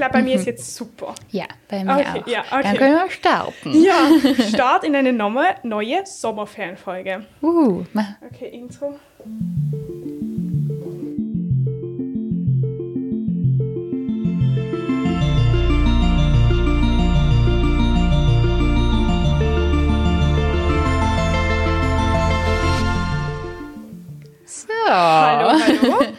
glaube, bei mir ist jetzt super. Ja, bei mir Okay, auch. ja, okay. Dann können wir starten. Ja, Start in eine neue, neue Sommerferienfolge. Uh, Okay, Intro. so. Hallo, hallo.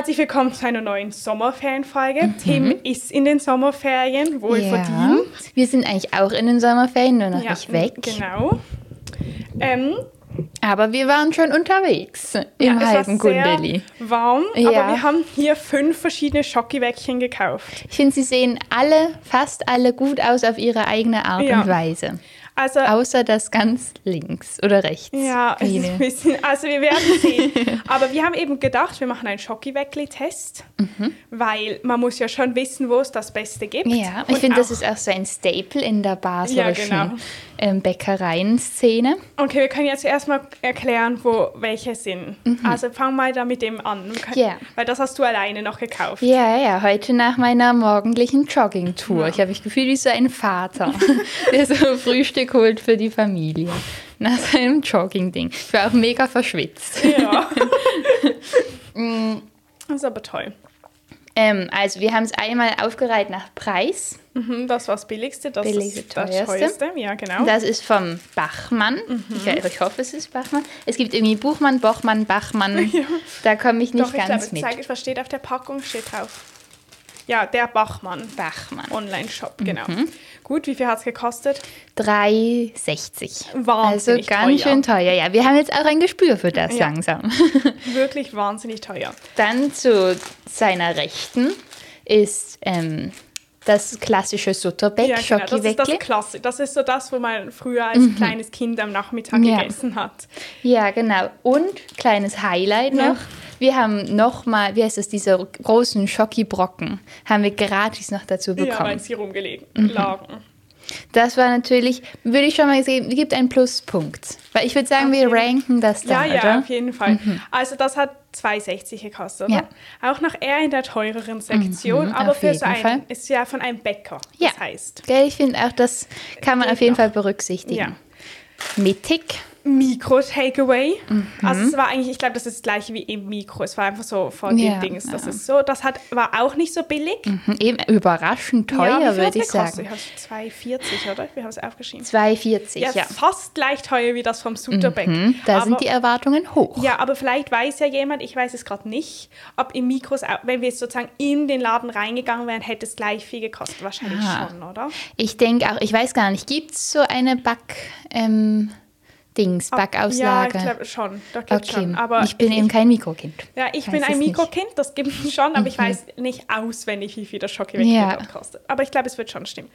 Herzlich willkommen zu einer neuen Sommerferienfolge. Tim ist in den Sommerferien, wohl Mhm. Ja. verdient. Wir sind eigentlich auch in den Sommerferien, nur noch nicht weg. Genau. Ähm, Aber wir waren schon unterwegs im ja, halben Gundeli. warm, Ja. aber wir haben hier fünf verschiedene Schockiwäckchen gekauft. Ich finde, sie sehen alle, fast alle gut aus auf ihre eigene Art Ja. und Weise. Also Außer das ganz links oder rechts. Ja, bisschen, also wir werden sehen. Aber wir haben eben gedacht, wir machen einen Schockiweckli-Test, weil man muss ja schon wissen, wo es das Beste gibt. Mhm. Ja, ich finde, das ist auch so ein Staple in der baslerischen Ja, genau. Ähm, Bäckereien-Szene. Okay, wir können jetzt erstmal erklären, wo welche sind. Also fang mal da mit dem an. Mhm. Ja. Weil das hast du alleine noch gekauft. Ja, ja, heute nach meiner morgendlichen Joggingtour. Ich habe mich gefühlt wie so ein Vater, der so Frühstück holt für die Familie. Nach seinem Jogging-Ding. Ich war auch mega verschwitzt. Ja. das ist aber toll. Ähm, also, wir haben es einmal aufgereiht nach Preis. Mhm, das war das Billigste, das Billigste, ist das teuerste. Ja, genau. Das ist vom Bachmann. Ich, ich hoffe, es ist Bachmann. Es gibt irgendwie Buchmann, Bochmann, Bachmann. Da komme ich nicht Doch, ich ganz glaube, mit. zeig, was steht auf der Packung? Steht drauf. Ja, der Bachmann. Bachmann. Online-Shop, genau. Mhm. Gut, wie viel hat es gekostet? 3,60. Also Wahnsinnig ganz teuer. schön teuer. Ja, wir haben jetzt auch ein Gespür für das Ja. langsam. Wirklich wahnsinnig teuer. Dann zu seiner Rechten ist ähm, das klassische Sutterbeck, Ja, genau. Das ist das. Klasse. Das ist so das, wo man früher als kleines Kind am Nachmittag Mhm. Ja. gegessen hat. Ja, genau. Und kleines Highlight Ja. noch. Wir haben nochmal, wie heißt das, diese großen Schokibrocken, haben wir gratis noch dazu Ja, weil bekommen. sie rumgelegen Mhm. lagen. Das war natürlich, würde ich schon mal sagen, gibt einen Pluspunkt. Weil ich würde sagen, wir ranken das Ja, da, ja, oder? auf jeden Fall. Also das hat 2,60 gekostet, oder? Ja. Auch noch eher in der teureren Sektion, Mhm, aber auf für so jeden Fall. ein, ist ja von einem Bäcker, Ja. das heißt. Gell, ich finde auch, das kann man Geht auf jeden noch. Fall berücksichtigen. Ja. Mittig. Mikro-Takeaway. Mhm. Also es war eigentlich, ich glaube, das ist das gleiche wie im Mikro. Es war einfach so von Ja, den Dings. Das ja. ist so. Das hat, war auch nicht so billig. Mhm, Eben überraschend Ja, teuer, viel würde ich sagen. Ich habe 2,40, oder? Wir haben es aufgeschrieben. 2,40, Ja, ja. fast gleich teuer wie das vom Suterbeck. Mhm, da aber, sind die Erwartungen hoch. Ja, aber vielleicht weiß ja jemand, ich weiß es gerade nicht, ob im Mikros, auch- wenn wir jetzt sozusagen in den Laden reingegangen wären, hätte es gleich viel gekostet. Wahrscheinlich Aha. schon, oder? Ich denke auch, ich weiß gar nicht, gibt es so eine Back... Ähm, Dings, Ja, Backauslage? ich glaube schon. Da gibt's okay, schon. Aber ich bin eben kein Mikrokind. Ja, ich Weiß bin ein es nicht. Mhm. Mikrokind, das gibt es schon, aber ich weiß nicht auswendig, wie viel das Schokiweckchen Ja. kostet. Aber ich glaube, es wird schon stimmen.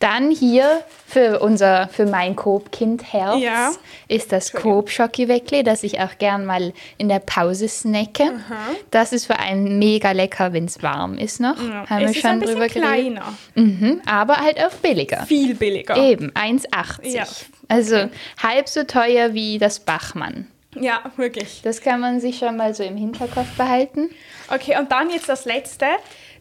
Dann hier für unser, für mein Coop-Kind Herz Ja. ist das coop schokiweckle das ich auch gern mal in der Pause snacke. Das ist vor allem mega lecker, wenn es warm ist noch. Ja. Haben wir es ist schon drüber geredet. kleiner, Mhm, aber halt auch billiger. viel billiger. Eben, 1,80. Ja. Also halb so teuer wie das Bachmann. Ja, wirklich. Das kann man sich schon mal so im Hinterkopf behalten. Okay, und dann jetzt das letzte.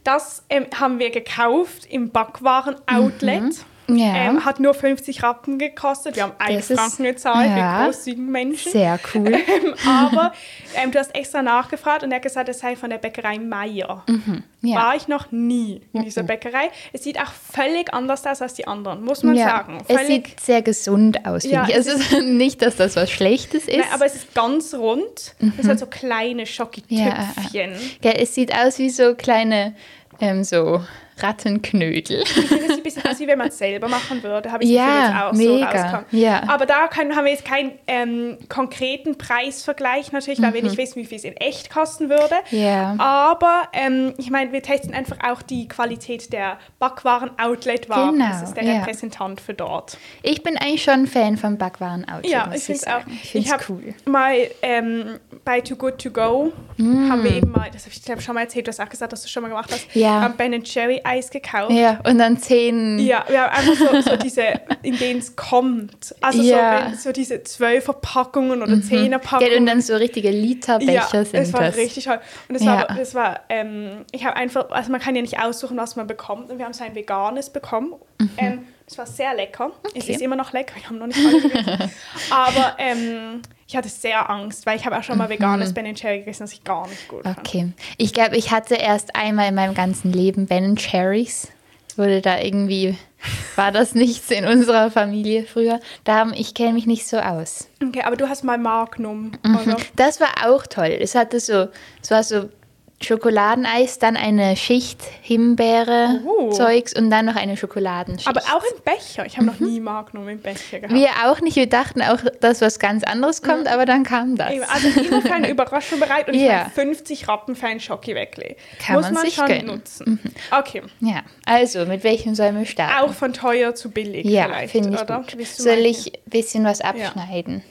Das ähm, haben wir gekauft im Backwaren-Outlet. Mhm. Ja. Ähm, hat nur 50 Rappen gekostet. Wir haben einen Franken gezahlt, ja. wir großzügigen Menschen. Sehr cool. Ähm, aber ähm, du hast extra nachgefragt und er hat gesagt, es sei von der Bäckerei Meier. Mhm. ja. War ich noch nie in dieser Bäckerei. Es sieht auch völlig anders aus als die anderen, muss man ja. sagen. Es Völlig, sieht sehr gesund aus, finde ich. es Es ist nicht, dass das was Schlechtes ist. Nein, aber es ist ganz rund. Es hat so kleine Schokitöpfchen. Ja, es sieht aus wie so kleine ähm, so Rattenknödel. Ich finde, es ein bisschen aus, wie wenn man es selber machen würde. Habe ich Ja, das jetzt auch mega, so rauskam. ja. Aber da können, haben wir jetzt keinen ähm, konkreten Preisvergleich natürlich, weil wir nicht wissen, wie viel es in echt kosten würde. Mhm. Ja. Aber ähm, ich meine, wir testen einfach auch die Qualität der Backwaren-Outlet-Waren. Genau, das ist der ja. Repräsentant für dort. Ich bin eigentlich schon ein Fan von Backwaren-Outlet, Ja, muss ich finde es auch. Ich finde es cool. mal ähm, bei Too Good To Go Mm. haben wir eben mal, das habe ich glaube schon mal erzählt, du hast auch gesagt, dass du schon mal gemacht hast, Ja. haben Ben Jerry Gulascheis gekauft. Ja, und dann zehn. Ja, wir haben einfach so, so diese, in denen es kommt. Also Ja. so, wenn, so diese zwölfer Packungen oder Gell, Packungen. und dann so richtige Literbecher ja, sind es war das. richtig toll. Und es Ja. war, das war ähm, ich habe einfach, also man kann ja nicht aussuchen, was man bekommt. Und wir haben so ein veganes bekommen. Ähm, das war sehr lecker. Es Mhm. Okay. ist immer noch lecker, wir haben noch nicht alle gegessen. Aber ähm, ich hatte sehr Angst, weil ich habe auch schon mal veganes Ben Jerry gegessen, das ich gar nicht gut fand. Mhm. Okay. Ich glaube, ich hatte erst einmal in meinem ganzen Leben Ben Cherries. Wurde da irgendwie, war das nichts in unserer Familie früher. Da haben, ich kenne mich nicht so aus. Okay, aber du hast mal Magnum, Mhm. Das war auch toll. Es hatte so, es war so Schokoladeneis, dann eine Schicht Himbeere, Oh. Zeugs und dann noch eine Schokoladenschicht. Aber auch im Becher. Ich habe noch nie Magnum im Becher gehabt. wir auch nicht. Wir dachten auch, dass was ganz anderes kommt, aber dann kam das. Eben, Also immer für eine Überraschung bereit und ich Ja. meine 50 Rappen für ein Schoki-Weckli. Kann Muss man man sich schon gönnen. nutzen. Okay. Ja, also mit welchem sollen wir starten? Auch von teuer zu billig ja, vielleicht, finde ich oder? Soll ich ein bisschen was abschneiden?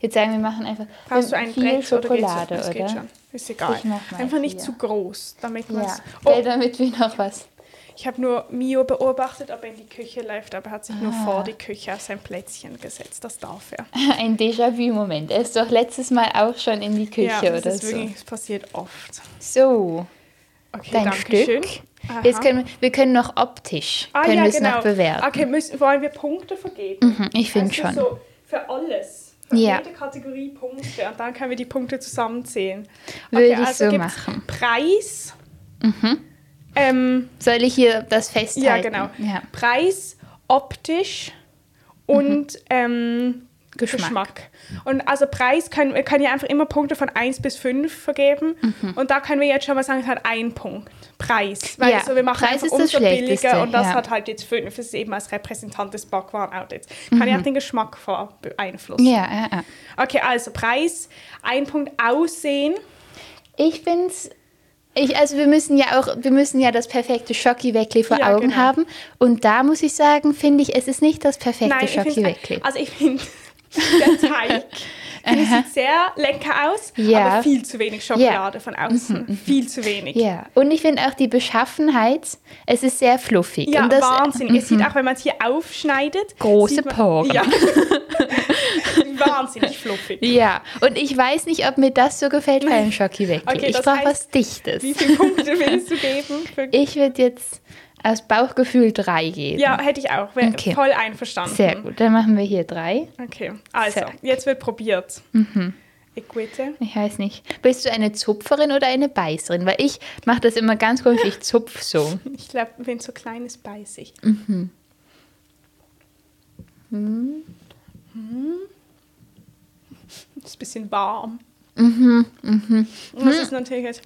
Jetzt sagen wir machen einfach Brauchst du einen viel Brett oder geht's- Schokolade, oder? schon. Ist egal. Einfach nicht hier. zu groß, damit man Ja, Oh, Gell, damit wir noch was. ich habe nur Mio beobachtet, ob er in die Küche läuft, aber er hat sich nur Ah. vor die Küche auf sein Plätzchen gesetzt. Das darf er. Ein Déjà-vu-Moment. Er ist doch letztes Mal auch schon in die Küche ja, das oder ist so. wirklich, das passiert oft. So, Okay, dein danke Stück. schön. Jetzt können wir, wir können noch optisch Ah, können ja, wir es genau. noch bewerten. Okay, müssen, wollen wir Punkte vergeben? Mhm, ich finde Also schon. So für alles. Für Ja. jede Kategorie Punkte. Und dann können wir die Punkte zusammenzählen. Würde ich also so machen. Mhm. Preis. Ähm, Soll ich hier das festhalten? ja, genau. Ja. Preis, optisch und ähm, Geschmack. Geschmack. Und also Preis können wir können ja einfach immer Punkte von 1 bis 5 vergeben. Mhm. Und da können wir jetzt schon mal sagen, es hat ein Punkt. Preis. Weil Ja, so, wir machen Preis einfach umso billiger und das ja. hat halt jetzt 5. Das ist eben als Repräsentant des Backwarenoutlets. Kann ja auch den Geschmack beeinflussen. Mhm. Ja, ja, ja. Okay, also Preis, ein Punkt Aussehen. Ich bin's. Ich, also wir müssen ja auch, wir müssen ja das perfekte Schoki-Weckli vor Ja, Augen genau. haben. Und da muss ich sagen, finde ich, es ist nicht das perfekte Schoki-Weckli. Also ich finde, der Teig ich, sieht sehr lecker aus, Ja. aber viel zu wenig Schokolade von außen. Viel zu wenig. Ja, und ich finde auch die Beschaffenheit, es ist sehr fluffig. Ja, und das, Wahnsinn. Es sieht auch, wenn man es hier aufschneidet. Große man- Poren. Ja. Wahnsinnig fluffig. Ja, und ich weiß nicht, ob mir das so gefällt bei einem Schoki-Weckli. Okay, ich brauche was Dichtes. Wie viele Punkte willst du geben? Ich würde jetzt aus Bauchgefühl drei geben. ja, hätte ich auch. Wäre Okay. voll einverstanden. Sehr gut, dann machen wir hier drei. Okay, also, So. Mhm. jetzt wird probiert. Equite. Ich weiß nicht. Bist du eine Zupferin oder eine Beißerin? Weil ich mache das immer ganz komisch, ich zupf so. Ich glaube, wenn es so klein ist, beiß ich. Mhm. Mhm. Ist ein bisschen warm. Und das ist natürlich jetzt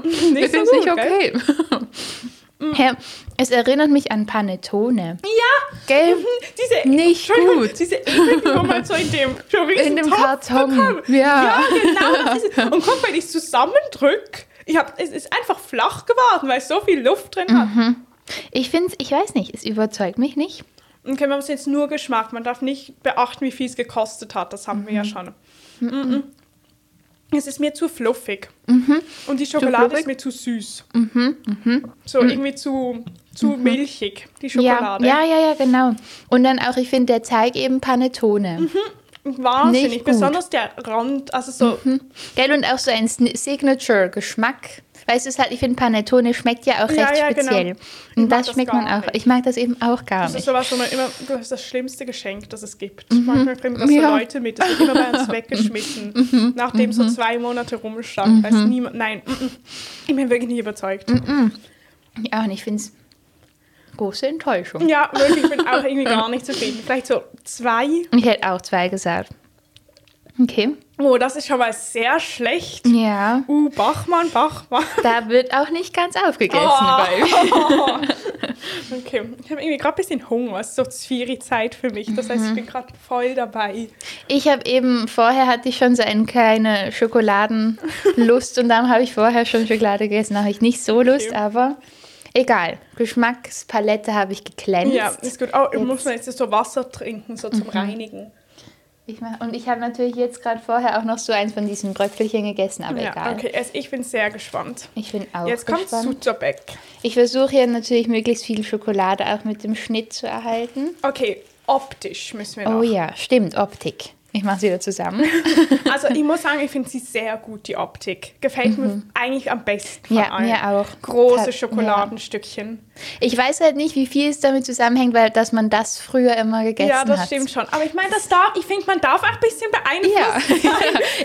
nicht so ist gut, nicht okay. ja, es erinnert mich an Panettone. Ja, Gell? diese, Nicht Entschuldigung, gut. Diese Ekel, die man so in dem, riesen In dem Topf Karton. Ja. ja, genau. Und guck, wenn ich es zusammendrücke, ich hab, es ist einfach flach geworden, weil es so viel Luft drin hat. Mhm. Ich finde es, ich weiß nicht, es überzeugt mich nicht. Okay, man muss jetzt nur Geschmack. Man darf nicht beachten, wie viel es gekostet hat. Das haben wir Mhm. ja schon. Mhm. Es ist mir zu fluffig. Und die Schokolade ist mir zu süß. So irgendwie zu, zu milchig, die Ja, Schokolade. ja, ja, ja, genau. Und dann auch, ich finde der Teig eben Panettone. Wahnsinnig. Nicht gut. Besonders der Rand, also so. Gell, und auch so ein Signature-Geschmack. Weißt du, es halt, ich finde Panettone schmeckt ja auch Ja, recht ja, genau. speziell. Ich Und das das schmeckt man auch. nicht. Ich mag das eben auch gar Das ist nicht. sowas, wo man immer, das ist das schlimmste Geschenk, das es gibt. Manchmal bringen das so Ja. Leute mit, das wird immer bei uns weggeschmissen, nachdem so zwei Monate rumstand. Weiß niemand, nein, mm. ich bin wirklich nicht überzeugt. Ich auch nicht, ich finde es große Enttäuschung. Ja, wirklich, ich bin auch irgendwie gar nicht zufrieden. Vielleicht so zwei. Ich hätte auch zwei gesagt. Okay. Oh, das ist schon mal sehr schlecht. Ja, Uh, Bachmann, Bachmann. da wird auch nicht ganz aufgegessen Oh. bei mir. Okay, ich habe irgendwie gerade ein bisschen Hunger. Es ist so Zwieri-Zeit für mich. Das heißt, ich bin gerade voll dabei. Ich habe eben, vorher hatte ich schon so eine kleine Schokoladenlust und dann habe ich vorher schon Schokolade gegessen. Da habe ich nicht so Lust, Okay. aber egal. Geschmackspalette habe ich geglänzt. Ja, ist gut. Oh, ich muss man jetzt so Wasser trinken, so zum Reinigen. Ich mach, und ich habe natürlich jetzt gerade vorher auch noch so eins von diesen Bröckelchen gegessen, aber Ja, egal. okay, also ich bin sehr gespannt. Ich bin auch Jetzt kommt gespannt. Sutterbeck. Ich versuche hier natürlich möglichst viel Schokolade auch mit dem Schnitt zu erhalten. Okay, optisch müssen wir noch. Oh ja, stimmt, Optik. Ich mache sie wieder zusammen. Also ich muss sagen, ich finde sie sehr gut, die Optik. Gefällt mir eigentlich am besten von Mhm. Ja, allen. mir auch. Große Hat- Schokoladenstückchen. Ich weiß halt nicht, wie viel es damit zusammenhängt, weil dass man das früher immer gegessen Ja, das hat. stimmt schon. Aber ich meine, das darf, ich finde, man darf auch ein bisschen Ja, beeinflussen.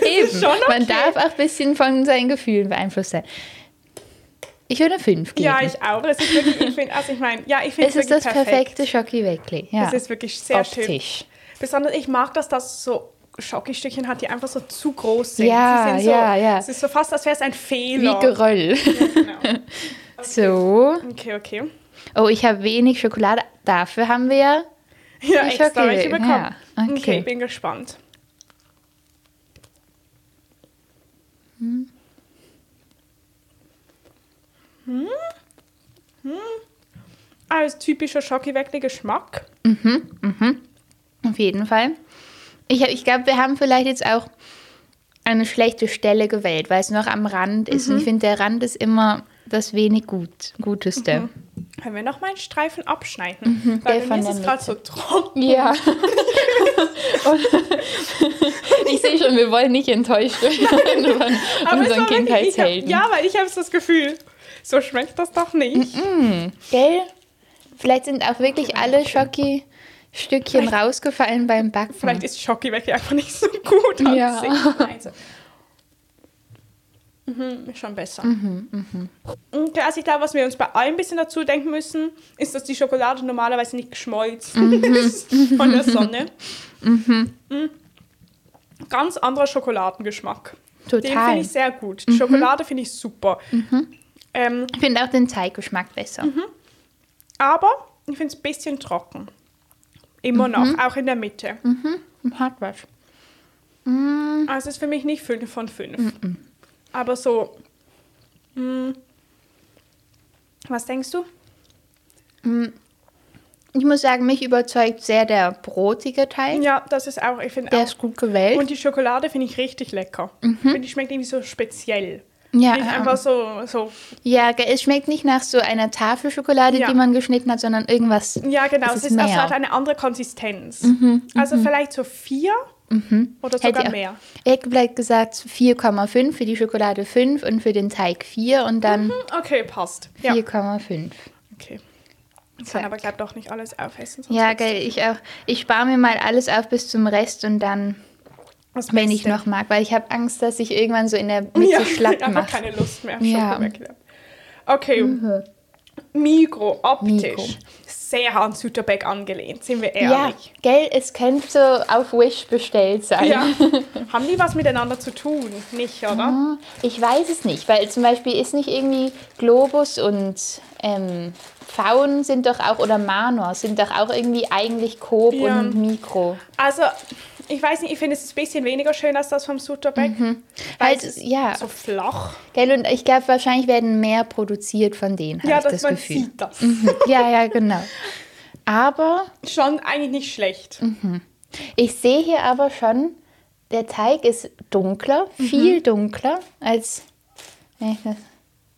eben. ist schon okay. Man darf auch ein bisschen von seinen Gefühlen beeinflusst sein. Ich würde fünf geben. Ja, ich auch. Das ist wirklich, ich find, also ich meine, ja, ich finde es ist das perfekt. perfekte Schoki-Weckli. Ja. Es ist wirklich sehr schön. Besonders, ich mag, dass das so Schokostückchen hat, die einfach so zu groß sind. Ja, sind so, ja, ja. Es ist so fast, als wäre es ein Wie Fehler. Geröll. genau. So. Okay, okay. Oh, ich habe wenig Schokolade. Dafür haben wir ja. Ja, extra welche bekommen. ja, okay. okay, bin gespannt. Hm. Hm. Als typischer Schoki-Weckli-Geschmack. Auf jeden Fall. Ich, ich glaube, wir haben vielleicht jetzt auch eine schlechte Stelle gewählt, weil es noch am Rand ist. Und ich finde, der Rand ist immer das wenig gut, Guteste. Können wir noch mal einen Streifen abschneiden? der Weil bei Mhm, mir ist es gerade so trocken. Ja. Ich sehe schon, wir wollen nicht enttäuscht werden von unseren Kindheitshelden. Ja, weil ich habe das Gefühl, so schmeckt das doch nicht. Gell? Vielleicht sind auch wirklich alle Schoki-Stückchen rausgefallen beim Backen. Vielleicht ist Schoki wirklich einfach nicht so gut an Ja. sich. Also. Mhm, schon besser. Mhm, Okay, also ich glaube, was wir uns bei allem ein bisschen dazu denken müssen, ist, dass die Schokolade normalerweise nicht geschmolzen Mhm. ist von der Sonne. Mhm. Ganz anderer Schokoladengeschmack. Den Total. Mhm. finde ich sehr gut. Die Schokolade finde ich super. Ähm, Ich finde auch den Teiggeschmack besser. Mhm. aber ich finde es ein bisschen trocken. Immer noch, auch in der Mitte. Hat was. Also es ist für mich nicht 5 von 5. Aber so. mm, was denkst du? Ich muss sagen, mich überzeugt sehr der brotige Teig. Ja, das ist auch, ich finde Der auch. ist gut gewählt. Und die Schokolade finde ich richtig lecker. Ich finde, die schmeckt irgendwie so speziell. Ja, Nicht einfach so, so. ja, es schmeckt nicht nach so einer Tafel Schokolade, Ja. die man geschnitten hat, sondern irgendwas. Ja, genau. Es ist also mehr. hat eine andere Konsistenz. also vielleicht so vier oder Hätte sogar ich- mehr. Ich hätte vielleicht gesagt 4,5 für die Schokolade 5 und für den Teig 4 und dann Okay, passt. Ja. 4,5. Okay. Ich kann aber, glaube doch nicht alles aufessen. Ja, geil. Ich auch. Ich spare mir mal alles auf bis zum Rest und dann, das wenn ich Beste. noch mag, weil ich habe Angst, dass ich irgendwann so in der Mitte ja, schlapp einfach mache. keine Lust mehr Ja. Okay. Migro, optisch. Migro. Sehr an Süterbeck angelehnt, sind wir Ja, ehrlich. gell, es könnte so auf Wish bestellt sein. Ja. Haben die was miteinander zu tun? Nicht, oder? Ich weiß es nicht, weil zum Beispiel ist nicht irgendwie Globus und ähm, Faun sind doch auch, oder Manor sind doch auch irgendwie eigentlich Coop Ja. und Mikro. Also, ich weiß nicht, ich finde es ein bisschen weniger schön als das vom Süterbeck. Weil Halt, ja. so flach. Gell, und ich glaube, wahrscheinlich werden mehr produziert von denen, Ja, dass das man Gefühl. sieht das. Ja, ja, genau. Aber Schon eigentlich nicht schlecht. ich sehe hier aber schon, der Teig ist dunkler, Mhm. viel dunkler als.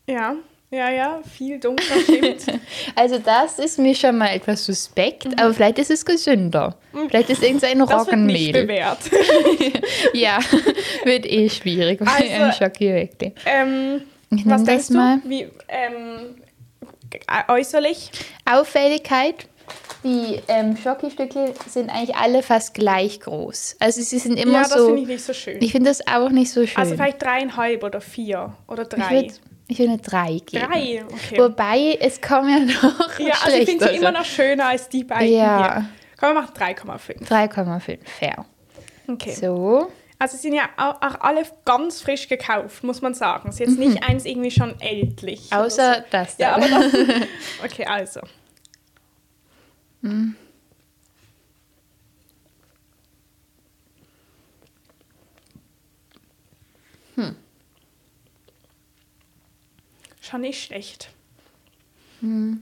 Ja, ja, ja, viel dunkler stimmt. Also das ist mir schon mal etwas suspekt, aber vielleicht ist es gesünder. Vielleicht ist irgendein Mhm. Das wird nicht Roggenmehl. bewährt. Ja, wird eh schwierig bei Also, einem Schokiweckli. ähm, Ich was denkst das mal. du? Wie, ähm, äh, äußerlich? Auffälligkeit, die ähm, Schokostücke sind eigentlich alle fast gleich groß. Also sie sind immer ja, das so... finde ich nicht so schön. Ich finde das auch nicht so schön. also vielleicht dreieinhalb oder vier oder drei. Würde ich würd eine 3 geben. Drei, okay. Wobei, es kommen ja noch ja, also ich finde sie immer noch schöner als die beiden Ja. hier. Komm, wir machen 3,5. 3,5, fair. Okay. So, Also sie sind ja auch, alle ganz frisch gekauft, muss man sagen. Es ist jetzt nicht eins irgendwie schon ältlich. Mhm. außer so. das Ja, aber das, Okay, also. Schon nicht schlecht.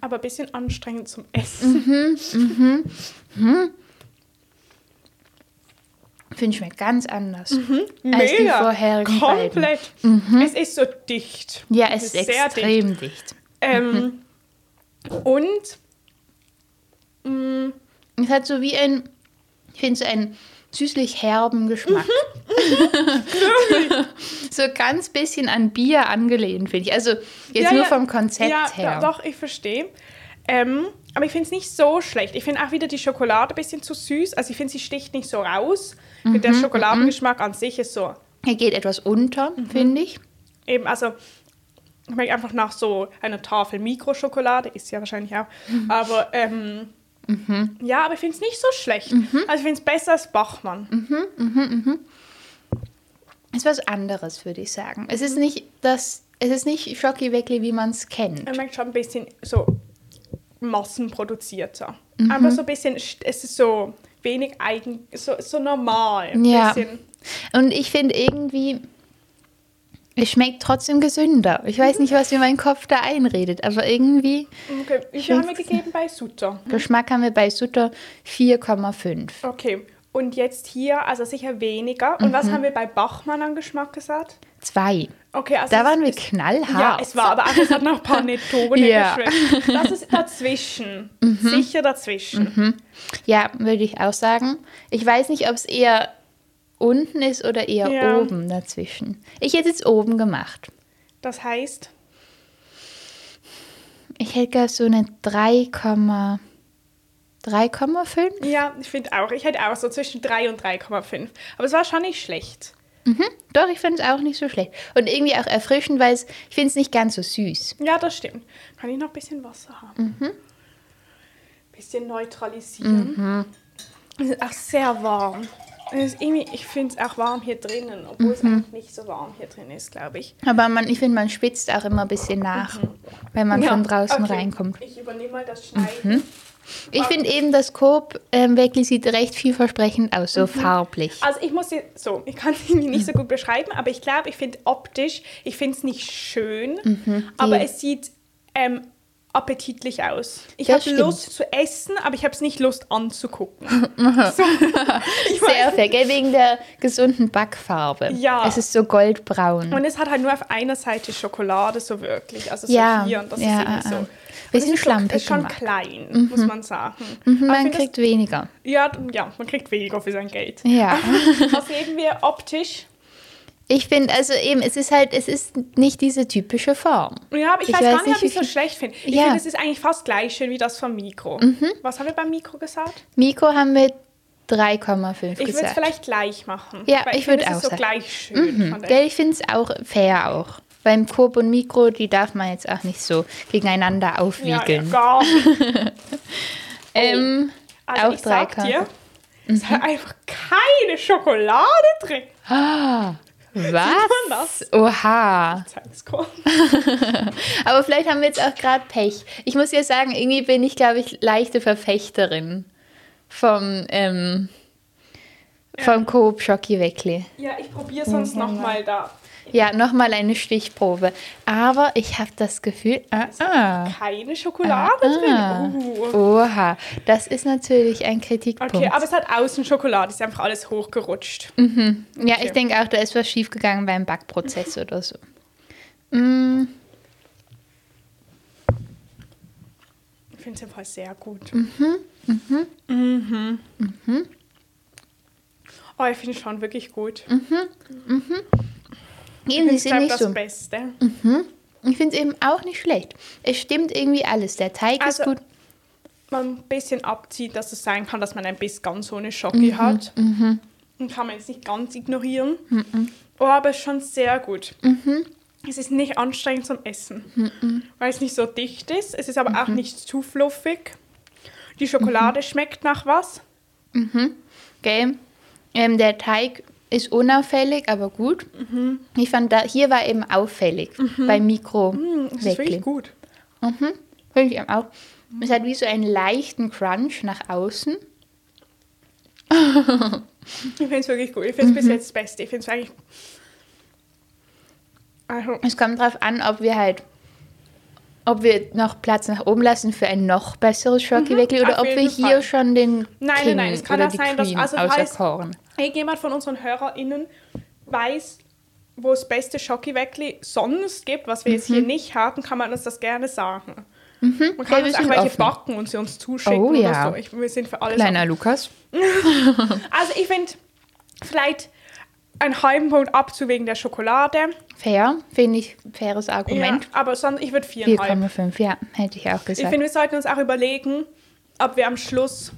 Aber ein bisschen anstrengend zum Essen. Finde ich schmeckt ganz anders Mhm. als die vorherigen beiden. Komplett. Es ist so dicht. Ja, es ist sehr dicht. extrem dicht. Ähm, Und mh, Es hat so wie ein, ich finde so einen süßlich herben Geschmack. so ganz bisschen an Bier angelehnt, finde ich. Also jetzt Ja, nur ja. vom Konzept ja, her. do- doch, ich verstehe. Ähm, aber ich finde es nicht so schlecht. Ich finde auch wieder die Schokolade ein bisschen zu süß. Also ich finde, sie sticht nicht so raus. Mit Mhm, der Schokoladengeschmack an sich ist so Hier geht etwas unter, Mhm. finde ich. eben, also schmeckt einfach nach so einer Tafel Mikroschokolade, ist ja wahrscheinlich auch. Aber ähm, Mhm. ja, aber ich finde es nicht so schlecht. Also ich finde es besser als Bachmann. Mhm. Ist was anderes, würde ich sagen. Es ist nicht das, es ist nicht Schoki Weckli, wie man es kennt. Er schmeckt schon ein bisschen so massenproduzierter. Mhm. Einfach so ein bisschen, es ist so wenig eigen, so, so normal. Ja. bisschen. Und ich finde irgendwie, es schmeckt trotzdem gesünder. Ich weiß nicht, was mir mein Kopf da einredet, aber irgendwie Okay, viel haben wir gegeben bei Sutter? Geschmack haben wir bei Sutter 4,5. Okay, und jetzt hier, also sicher weniger. Und Mhm. was haben wir bei Bachmann an Geschmack gesagt? Zwei. Okay, also Da waren wir ist- knallhart. Ja, es war aber auch, es hat nach Panettone Ja. geschmeckt. Das ist dazwischen. Sicher dazwischen. Ja, würde ich auch sagen. Ich weiß nicht, ob es eher unten ist oder eher Ja. oben dazwischen. Ich hätte es oben gemacht. Das heißt, Ich hätte gerne so eine 3,5. 3,5? ja, ich finde auch, ich hätte auch so zwischen 3 und 3,5. Aber es war schon nicht schlecht. Doch, ich finde es auch nicht so schlecht. Und irgendwie auch erfrischend, weil es, ich finde es nicht ganz so süß. Ja, das stimmt. Kann ich noch ein bisschen Wasser haben? Mhm. Bisschen neutralisieren. Es ist auch sehr warm. Ich finde es auch warm hier drinnen, obwohl es Mhm. eigentlich nicht so warm hier drin ist, glaube ich. Aber man, ich finde, man spitzt auch immer ein bisschen nach, wenn man Ja, von draußen okay. reinkommt. Ich übernehme mal das Schneiden. Ich finde eben, das Coop ähm, wirklich sieht recht vielversprechend aus, so farblich. Also ich muss jetzt so, ich kann es irgendwie nicht so gut beschreiben, aber ich glaube, ich finde optisch, ich finde es nicht schön, Mhm. aber es sieht ähm, appetitlich aus. Ich habe. Lust zu essen, aber ich habe es nicht Lust anzugucken. so, Sehr fair, gell? wegen der gesunden Backfarbe. Ja. Es ist so goldbraun. Und es hat halt nur auf einer Seite Schokolade so wirklich, also so Ja, hier und das ja, ist irgendwie so. Bisschen es ist so- schlampig ist schon gemacht. klein, muss man sagen. Mhm, man find das- kriegt weniger. ja, ja, man kriegt weniger für sein Geld. Ja. Was geben wir optisch? Ich finde, also eben, es ist halt, es ist nicht diese typische Form. Ja, aber ich, Ich weiß, weiß gar nicht, nicht, ob ich es so schlecht finde. Ich Ja. Mhm. finde, es ist eigentlich fast gleich schön wie das vom Mikro. Was haben wir beim Mikro gesagt? Mikro haben wir 3,5 Ich würde es vielleicht gleich machen. Ja, ich finde, würd es auch ist so sagen. gleich schön. der- Gell, ich finde es auch fair auch. Beim Coop und Mikro, die darf man jetzt auch nicht so gegeneinander ja, ja, aufwiegeln. gar nicht. ähm, Also auch ich sag 3,5. dir, es Mhm. hat einfach keine Schokolade drin. Ah, was? Oha. Aber vielleicht haben wir jetzt auch gerade Pech. Ich muss ja sagen, irgendwie bin ich, glaube ich, leichte Verfechterin vom, ähm, vom Coop Schocki Weckli. Ja, ich probiere sonst noch mal da. Ja, nochmal eine Stichprobe. Aber ich habe das Gefühl, ah, ah, Keine Schokolade ah. drin. Uh. Oha, das ist natürlich ein Kritikpunkt. Okay, aber es hat außen Schokolade, ist einfach alles hochgerutscht. ja, ich denke auch, da ist was schiefgegangen beim Backprozess oder so. Mm, Ich finde es Fall sehr gut. Mhm, Mhm. Mhm. Oh, ich finde es schon wirklich gut. Eben, Ich nicht das so. Beste. Ich finde es eben auch nicht schlecht. Es stimmt irgendwie alles. Der Teig Also- ist gut. Man ein bisschen abzieht, dass es sein kann, dass man ein bisschen ganz so eine Schoki Mhm, hat. Und kann man jetzt nicht ganz ignorieren. Oh, aber es ist schon sehr gut. Mhm. Es ist nicht anstrengend zum Essen, weil es nicht so dicht ist. Es ist aber Mhm. auch nicht zu fluffig. Die Schokolade schmeckt nach was. Gell? Ähm, der Teig ist unauffällig, aber gut. Mhm. Ich fand, da, hier war eben auffällig beim Mikro. Mm, Es ist wirklich gut. Finde ich eben auch. Es hat wie so einen leichten Crunch nach außen. Ich finde es wirklich gut. Ich finde es Mhm. bis jetzt das Beste. Ich finde es eigentlich. Also, Es kommt darauf an, ob wir halt, ob wir noch Platz nach oben lassen für ein noch besseres oder Mhm. auf ob wir hier Fall. schon den Nein, King nein, nein, es kann oder auch die sein, dass- also falls- irgendjemand von unseren HörerInnen weiß, wo es beste Schokiweckli sonst gibt, was wir jetzt hier nicht haben, kann man uns das gerne sagen. Man kann Mhm. Wir uns auch welche offen. backen und sie uns zuschicken Oh, ja. oder so. Ich, wir sind für alles Kleiner Lukas. Also ich finde, vielleicht einen halben Punkt Abzug wegen der Schokolade. Fair, finde ich, faires Argument. Ja, aber sonst, ich würde viereinhalb. 4,5, ja, hätte ich auch Ich gesagt. finde, wir sollten uns auch überlegen, ob wir am Schluss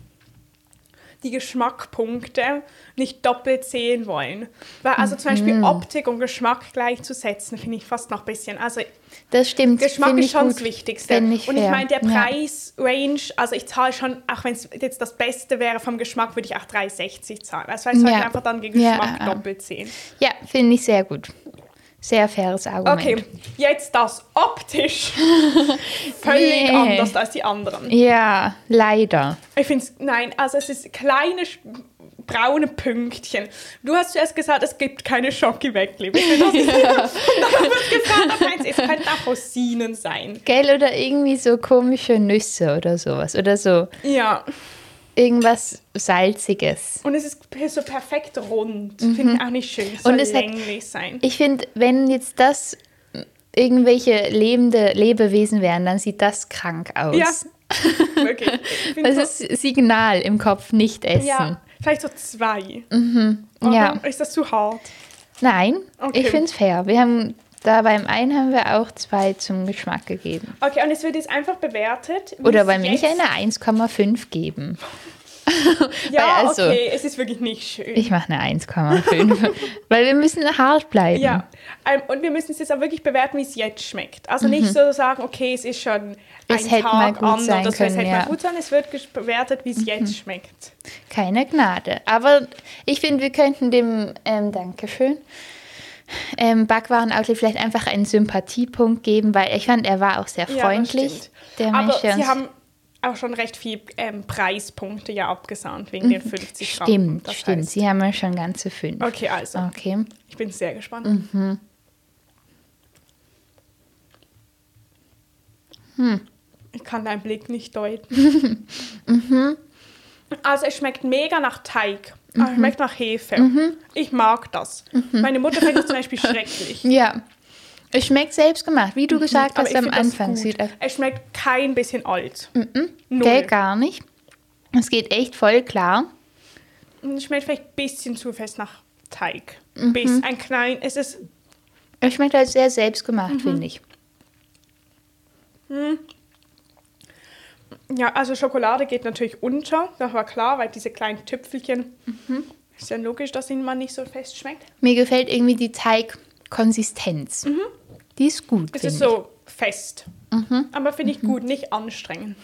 die Geschmackpunkte nicht doppelt sehen wollen. Weil also zum Mhm. Beispiel Optik und Geschmack gleichzusetzen, finde ich fast noch ein bisschen. Also das stimmt. Geschmack ist schon gut. das Wichtigste. Ich und ich meine, der Ja. Preisrange, also ich zahle schon, auch wenn es jetzt das Beste wäre vom Geschmack, würde ich auch 3,60 zahlen. Also ich sollte Ja. einfach dann Ja, Geschmack ja, ja. doppelt sehen. Ja, finde ich sehr gut. Sehr faires Argument. Okay, jetzt das optisch völlig Nee. anders als die anderen. Ja, leider. Ich finde es, nein, also es ist kleine braune Pünktchen. Du hast zuerst gesagt, es gibt keine Schokiweckli. Ich finde das nicht. Und dann wird gefragt, ob eins, es könnten auch Rosinen sein. Gell, oder irgendwie so komische Nüsse oder sowas. Oder so Ja, irgendwas Salziges. und es ist so perfekt rund. Finde ich auch nicht schön. Es soll Mhm. Und es hat- länglich sein. Ich finde, wenn jetzt das irgendwelche lebende Lebewesen wären, dann sieht das krank aus. Ja, wirklich. Ich find Das so, ist Signal im Kopf, nicht essen. ja, vielleicht so zwei. Mhm. Oder Ja. Ist das zu hart? Nein, Okay. ich finde es fair. Wir haben da beim einen haben wir auch zwei zum Geschmack gegeben. Okay, und es wird jetzt einfach bewertet. Oder nicht jetzt- eine 1,5 geben? Ja, also- okay, es ist wirklich nicht schön. Ich mache eine 1,5. Weil wir müssen hart bleiben. Ja, ähm, und wir müssen es jetzt auch wirklich bewerten, wie es jetzt schmeckt. Also nicht so sagen, okay, es ist schon Mhm. Es ein hätte Tag mal gut anders, sein oder so, es können, hätte ja. Mhm. mal gut sein, es wird bewertet, wie es jetzt schmeckt. Keine Gnade. Aber ich finde, wir könnten dem, ähm, Dankeschön, ähm, Backwaren-Outlet vielleicht einfach einen Sympathiepunkt geben, weil ich fand, er war auch sehr Ja, freundlich. stimmt. der Aber Mensch, sie haben auch schon recht viel ähm, Preispunkte ja abgesahnt, wegen den 50 Gramm. Mhm. Stimmt, Das stimmt. heißt- Sie haben ja schon ganze fünf. Okay, also, Okay. ich bin sehr gespannt. Mhm. Ich kann deinen Blick nicht deuten. Mhm. Also es schmeckt mega nach Teig. Mhm. Aber Es schmeckt nach Hefe. Ich mag das. Meine Mutter findet es zum Beispiel schrecklich. Ja. Es schmeckt selbst gemacht, wie du gesagt Mhm. Aber hast am das Anfang. Sieht Es schmeckt kein bisschen alt. Gell, Null. gar nicht. Es geht echt voll klar. Es schmeckt vielleicht ein bisschen zu fest nach Teig. Mhm. Bis ein klein, es ist, Es schmeckt halt sehr selbstgemacht, Mhm. finde ich. Ja, also Schokolade geht natürlich unter. Das war klar, weil diese kleinen Tüpfelchen, Mhm. ist ja logisch, dass ihnen man nicht so fest schmeckt. Mir gefällt irgendwie die Teigkonsistenz. Die ist gut, Mhm. Es ist ich. Mhm. so fest. Aber finde ich gut, nicht anstrengend.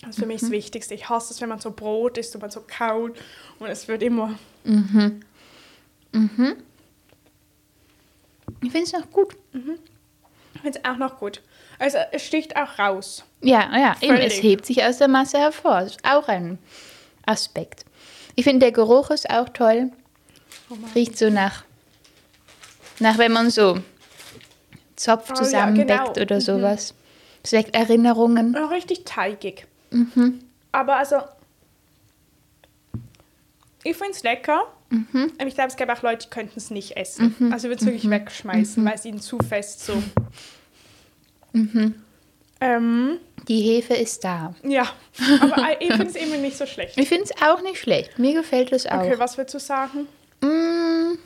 Das ist für mich das Wichtigste. Ich hasse es, wenn man so Brot isst und man so kaut und es wird immer. Ich finde es noch gut. Ich finde es auch noch gut. Also es sticht auch raus. Ja, ja, eben, Völlig. es hebt sich aus der Masse hervor. Das ist auch ein Aspekt. Ich finde, der Geruch ist auch toll. Riecht so nach, nach wenn man so Zopf Oh ja, zusammenbäckt genau. oder sowas. Es weckt Erinnerungen. Ja, richtig teigig. Mhm. Aber also, ich finde es lecker. Mhm. Aber ich glaube, es gäbe auch Leute, die könnten es nicht essen. Also ich würde es wirklich Mhm. wegschmeißen, weil es ihnen zu fest so. Ähm, Die Hefe ist da. ja, aber ich finde es eben nicht so schlecht. Ich finde es auch nicht schlecht. Mir gefällt es auch. Okay, was würdest du sagen? Mm.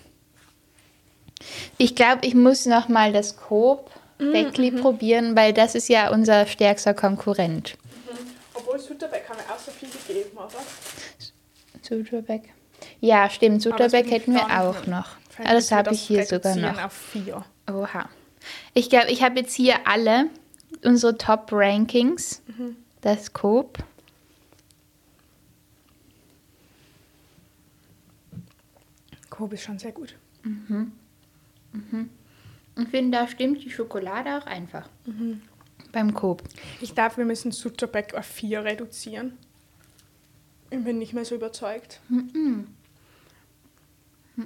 Ich glaube, ich muss noch mal das Coop Mm, Beckli mhm. probieren, weil das ist ja unser stärkster Konkurrent. Obwohl Sutterbeck haben wir auch so viel gegeben, oder? Suderbeck. Ja, stimmt. Ich hätten wir auch noch. Ah, das habe ich hier sogar noch. auf vier. Oha. Ich glaube, ich habe jetzt hier alle unsere Top-Rankings. Mhm. Das Coop. Coop ist schon sehr gut. Ich finde, da stimmt die Schokolade auch einfach. Mhm. Beim Coop. Ich glaube, wir müssen Sutterbeck auf vier reduzieren. Ich bin nicht mehr so überzeugt.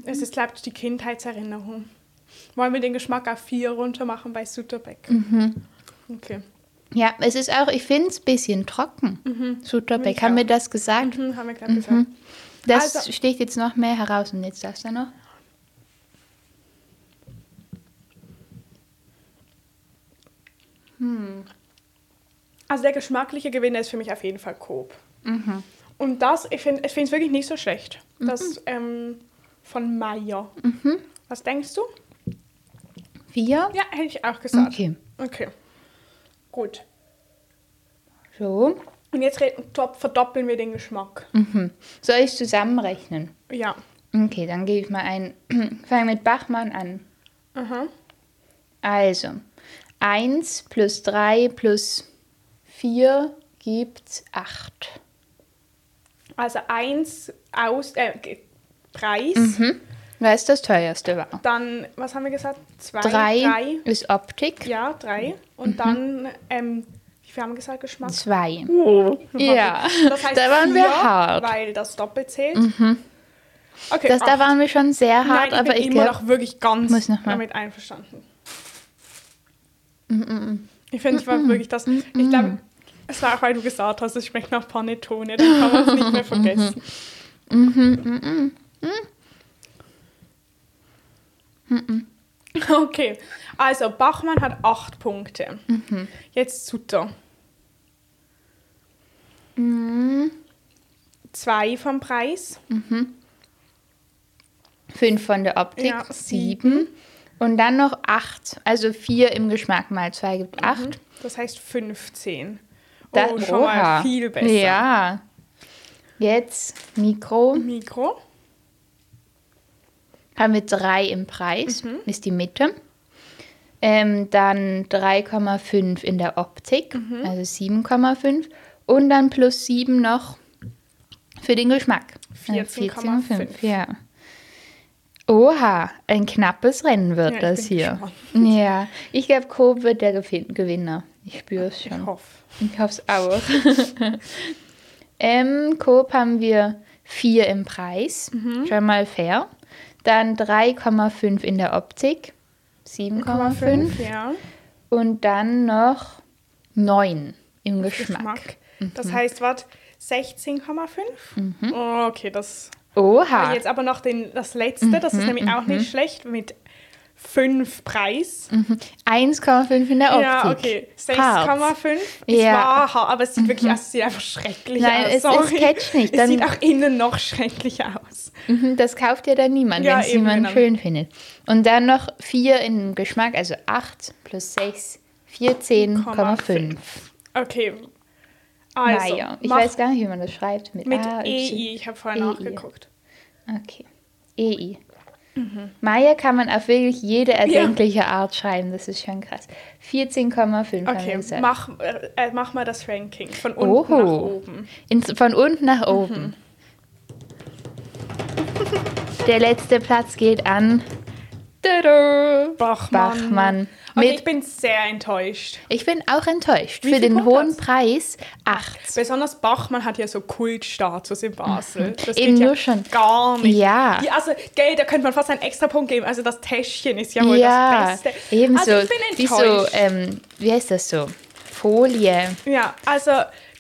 Es ist, glaube ich, die Kindheitserinnerung. Wollen wir den Geschmack auf vier runter machen bei Sutterbeck? Okay. Ja, es ist auch, ich finde es ein bisschen trocken. Suderbeck, Ich haben wir das gesagt? Mhm, haben wir gerade gesagt. Das Also- sticht jetzt noch mehr heraus und jetzt das da noch. Also der geschmackliche Gewinner ist für mich auf jeden Fall Coop. Und das, ich finde es wirklich nicht so schlecht. Das ähm, von Meier. Was denkst du? Vier. Ja, hätte ich auch gesagt. Okay. Okay. Gut. So. Und jetzt verdoppeln wir den Geschmack. Mhm. Soll ich zusammenrechnen? Ja. Okay, dann gebe ich mal ein. Fange mit Bachmann an. Aha. Also, 1 plus 3 plus 4 gibt 8. Also eins aus, äh, Preis. Mhm. Was das teuerste war. Dann, was haben wir gesagt? Zwei, 3 drei. ist Optik. Ja, drei. Und dann, ähm, wie viel haben wir gesagt, Geschmack? 2. Oh. Ja, Das heißt da waren wir vier, hart. Mhm. Weil das doppelt zählt. Okay, Das, da acht. waren wir schon sehr hart, Nein, ich aber bin ich immer noch wirklich ganz Muss noch mal. damit einverstanden. Ich finde, ich war wirklich das. Ich glaube, es war auch, weil du gesagt hast, es schmeckt nach Panettone, dann kann man es nicht mehr vergessen. Okay, also Bachmann hat acht Punkte. Jetzt Sutter. Zwei vom Preis. 5 von der Optik, Ja, 7. Und dann noch 8. Also 4 im Geschmack mal 2 gibt 8. Das heißt 15. Da- oh, schon mal Oha. viel besser. Ja. Jetzt Mikro. Mikro. Haben wir 3 im Preis, Mhm. ist die Mitte. Ähm, dann 3,5 in der Optik, Mhm. also 7,5. Und dann plus 7 noch für den Geschmack. Also 14,5. ja. Oha, ein knappes Rennen wird Ja, ich das hier. gespannt. Ja, ich glaube, Coop wird der Gewin- Gewinner. Ich spüre es Ich schon. hoffe. Ich hoffe es auch. ähm, Coop haben wir 4 im Preis. Mhm. Schon mal fair. Dann 3,5 in der Optik. 7,5. Ja. Und dann noch 9 im Geschmack. Geschmack. Mhm. Das heißt, was? 16,5? Oh, okay, das. Oha. Jetzt aber noch den, das letzte, das Mhm, ist nämlich auch nicht schlecht, mit 5 Preis. 1,5 in der Optik. Ja, okay. Hart. 6,5 ist Ja. wahr, aber es sieht wirklich aus, es sieht einfach schrecklich Nein, aus. es- es Sorry. catcht nicht. Es sieht auch innen noch schrecklicher aus. Mhm, Das kauft ja dann niemand, Ja, wenn es niemand genau. schön findet. Und dann noch 4 im Geschmack, also 8 plus 6, 14,5. Okay. Also, Meier. Ich weiß gar nicht, wie man das schreibt. Mit, mit. EI. Ich habe vorhin EI. nachgeguckt. Okay. EI. Meier kann man auf wirklich jede erdenkliche Art schreiben. Das ist schon krass. 14,5 haben wir Okay, mach, äh, mach mal das Ranking von unten nach Oho. oben. Ins, von unten nach oben. Der letzte Platz geht an Bachmann. Bachmann. Und ich bin sehr enttäuscht. ich bin auch enttäuscht. Wie Für den hohen hat's? Preis 8. Besonders Bachmann hat ja so Kultstatus in Basel. Das Mhm. Eben geht ja nur schon. Gar nicht. Ja. Die, also, gell, da könnte man fast einen extra Punkt geben. Also das Täschchen ist ja wohl Ja, das Beste. ebenso. Also ich bin wie so, enttäuscht. ähm, wie heißt das so? Folie. Ja, also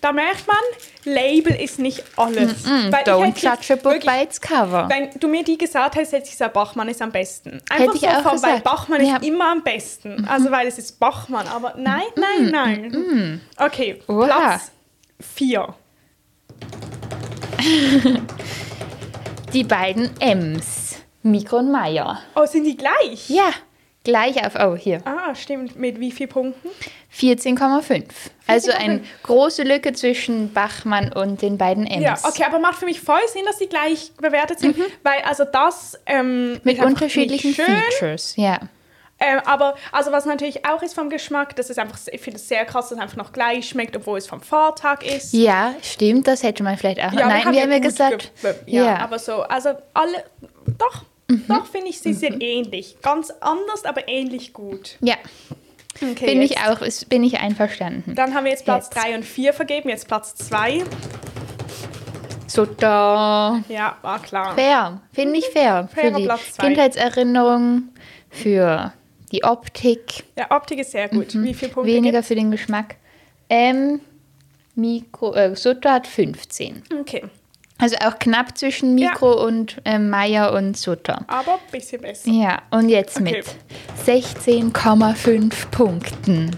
da merkt man, Label ist nicht alles. Weil ich Don't hätte judge a book wirklich- by its cover. Wenn du mir die gesagt hättest, hätte ich gesagt, Bachmann ist am besten. Einfach Hätte ich so auch von, weil. Bachmann Ja. Ist immer am besten. Also weil es ist Bachmann, aber nein, nein, nein. Okay, Oha. Platz 4. Die beiden M's. Mikro und Meier. Oh, sind die gleich? Ja, gleich auf. Oh, hier. Ah, stimmt. Mit wie vielen Punkten? 14,5. Also 14,5. eine große Lücke zwischen Bachmann und den beiden M's. Ja, okay, aber macht für mich voll Sinn, dass die gleich bewertet sind, weil also das ähm, Mhm. Mit unterschiedlichen. Features, ja. Ähm, aber also was natürlich auch ist vom Geschmack, das ist einfach, ich finde es sehr krass, dass es einfach noch gleich schmeckt, obwohl es vom Vortag ist. Ja, stimmt, das hätte man vielleicht auch. Nein, wir haben ja gesagt. ge- ja, ja. aber so, also alle, doch, Mhm. doch finde ich, sie sind ähnlich. Ganz anders, aber ähnlich gut. ja, Okay, ich jetzt- auch, ist, bin ich einverstanden. Dann haben wir jetzt Platz Jetzt. 3 und 4 vergeben, jetzt Platz 2. So da. Ja, war klar. Fair, finde ich fair. Fairer für die Platz zwei. Kindheitserinnerung, für die Optik, Ja, Optik ist sehr gut. Wie viele Punkte Mhm. weniger gibt's? für den Geschmack. Ähm, Mikro, äh, Sutter hat 15. Okay. Also auch knapp zwischen Mikro und äh, Meier und Sutter. Aber ein bisschen besser. Ja, und jetzt Okay. mit 16,5 Punkten.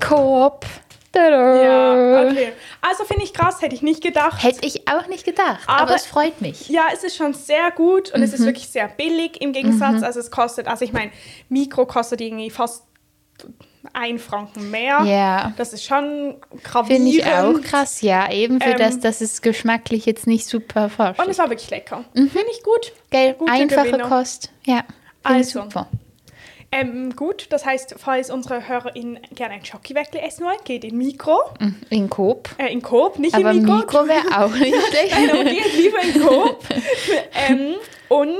Coop. Tada. Ja, okay. Also finde ich krass, hätte ich nicht gedacht. Hätte ich auch nicht gedacht, aber, Aber- es freut mich. Ja, es ist schon sehr gut und es Mhm. ist wirklich sehr billig im Gegensatz. Also es kostet, also ich meine, Mikro kostet irgendwie fast ein Franken mehr. Ja. Das ist schon gravierend. Finde ich auch krass, ja. Eben für Ähm, das, dass es geschmacklich jetzt nicht super forsch Und es war wirklich lecker. Finde ich gut. Gell, Gute einfache Gewinner. Kost. Ja, Also. super. Ähm, gut, das heißt, falls unsere HörerInnen gerne ein Schockiweckle essen wollen, geht in Mikro, In Coop. äh, in Coop, nicht Aber in Mikro. Mikro wäre auch nicht schlecht. Nein, aber geht lieber in Coop. ähm, und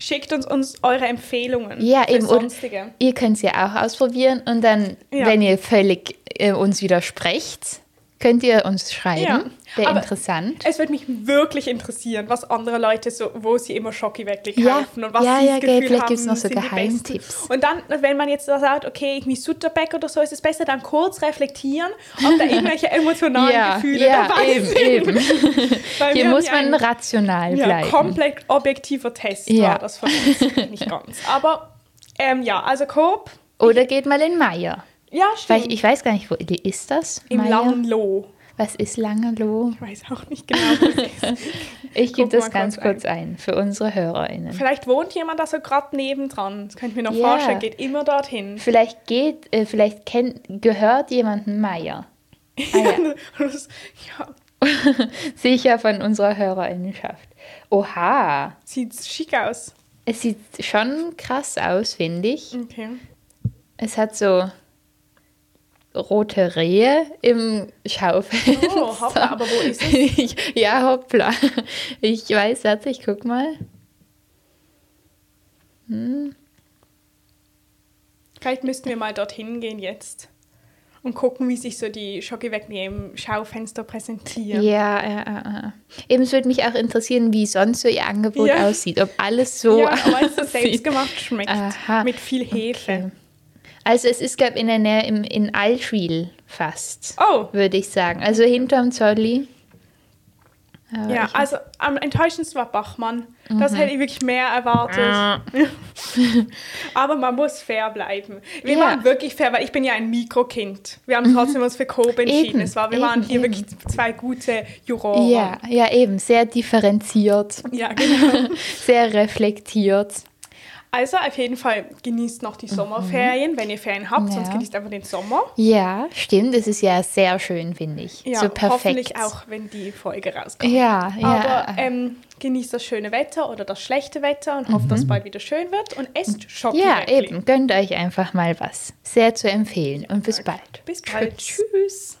schickt uns, uns eure Empfehlungen Ja, für eben. Sonstige. ihr könnt es ja auch ausprobieren und dann, Ja. wenn ihr völlig äh, uns widersprecht, könnt ihr uns schreiben. Ja. Wäre interessant. Es würde mich wirklich interessieren, was andere Leute so, wo sie immer Schockiweckle Ja. kaufen und was Ja, sie ja, das Gefühl vielleicht haben, gibt's noch so sind die besten. Geheimtipps. Und dann, wenn man jetzt sagt, okay, irgendwie Sutterbeck oder so, ist es besser, dann kurz reflektieren, ob da irgendwelche emotionalen ja, Gefühle ja, dabei eben, sind. eben. Hier muss man ja rational ja, bleiben. komplett objektiver Test Ja. war das von uns. Nicht ganz. Aber ähm, ja, also Coop, Oder geht mal in Meier. Ja, stimmt. ich, ich weiß gar nicht, wo ist das? Im? Langenloh. Was ist Langeloh? Ich weiß auch nicht genau, wo es ist. Ich gebe das ganz kurz kurz ein. für unsere HörerInnen. Vielleicht wohnt jemand da so gerade nebendran. Das könnte ich mir noch Ja. vorstellen. Geht immer dorthin. Vielleicht geht, äh, vielleicht kennt, gehört jemandem Meier. Ah, ja. Ja, Sicher von unserer HörerInnenschaft. Oha, sieht schick aus. es sieht schon krass aus, finde ich. Okay. Es hat so rote Rehe im Schaufenster. Oh, hoppla, aber wo ist es? Ja, hoppla. Ich weiß, warte, ich guck mal. Vielleicht müssten wir mal dorthin gehen jetzt. Und gucken, wie sich so die Schockiweckle im Schaufenster präsentieren. Ja, ja, ja. Eben, es würde mich auch interessieren, wie sonst so ihr Angebot Ja. aussieht. Ob alles so ja, weil es selbstgemacht schmeckt. Aha. Mit viel Hefe. Okay. Also es ist, glaube ich, in der Nähe im, in Allschwil fast, Oh, würde ich sagen. Also hinterm Zolli. Aber ja, also am enttäuschendsten war Bachmann. Das Mhm. hätte ich wirklich mehr erwartet. Aber man muss fair bleiben. Wir Ja. waren wirklich fair, weil ich bin ja ein Mikrokind. Wir haben trotzdem uns für Coop entschieden. Eben, es war, wir eben, waren hier eben. wirklich zwei gute Juroren. ja, ja, eben, sehr differenziert, Ja, genau. sehr reflektiert. Also auf jeden Fall genießt noch die Sommerferien, wenn ihr Ferien habt, sonst Ja. genießt einfach den Sommer. Ja, stimmt, es ist ja sehr schön, finde ich. Ja, so perfekt. hoffentlich auch, wenn die Folge rauskommt. Ja, ja. Aber ähm, genießt das schöne Wetter oder das schlechte Wetter und hofft, dass es bald wieder schön wird und esst Schoki. Mhm. ja, eben, gönnt euch einfach mal was. Sehr zu empfehlen und bis bald. Bis bald. Tschüss.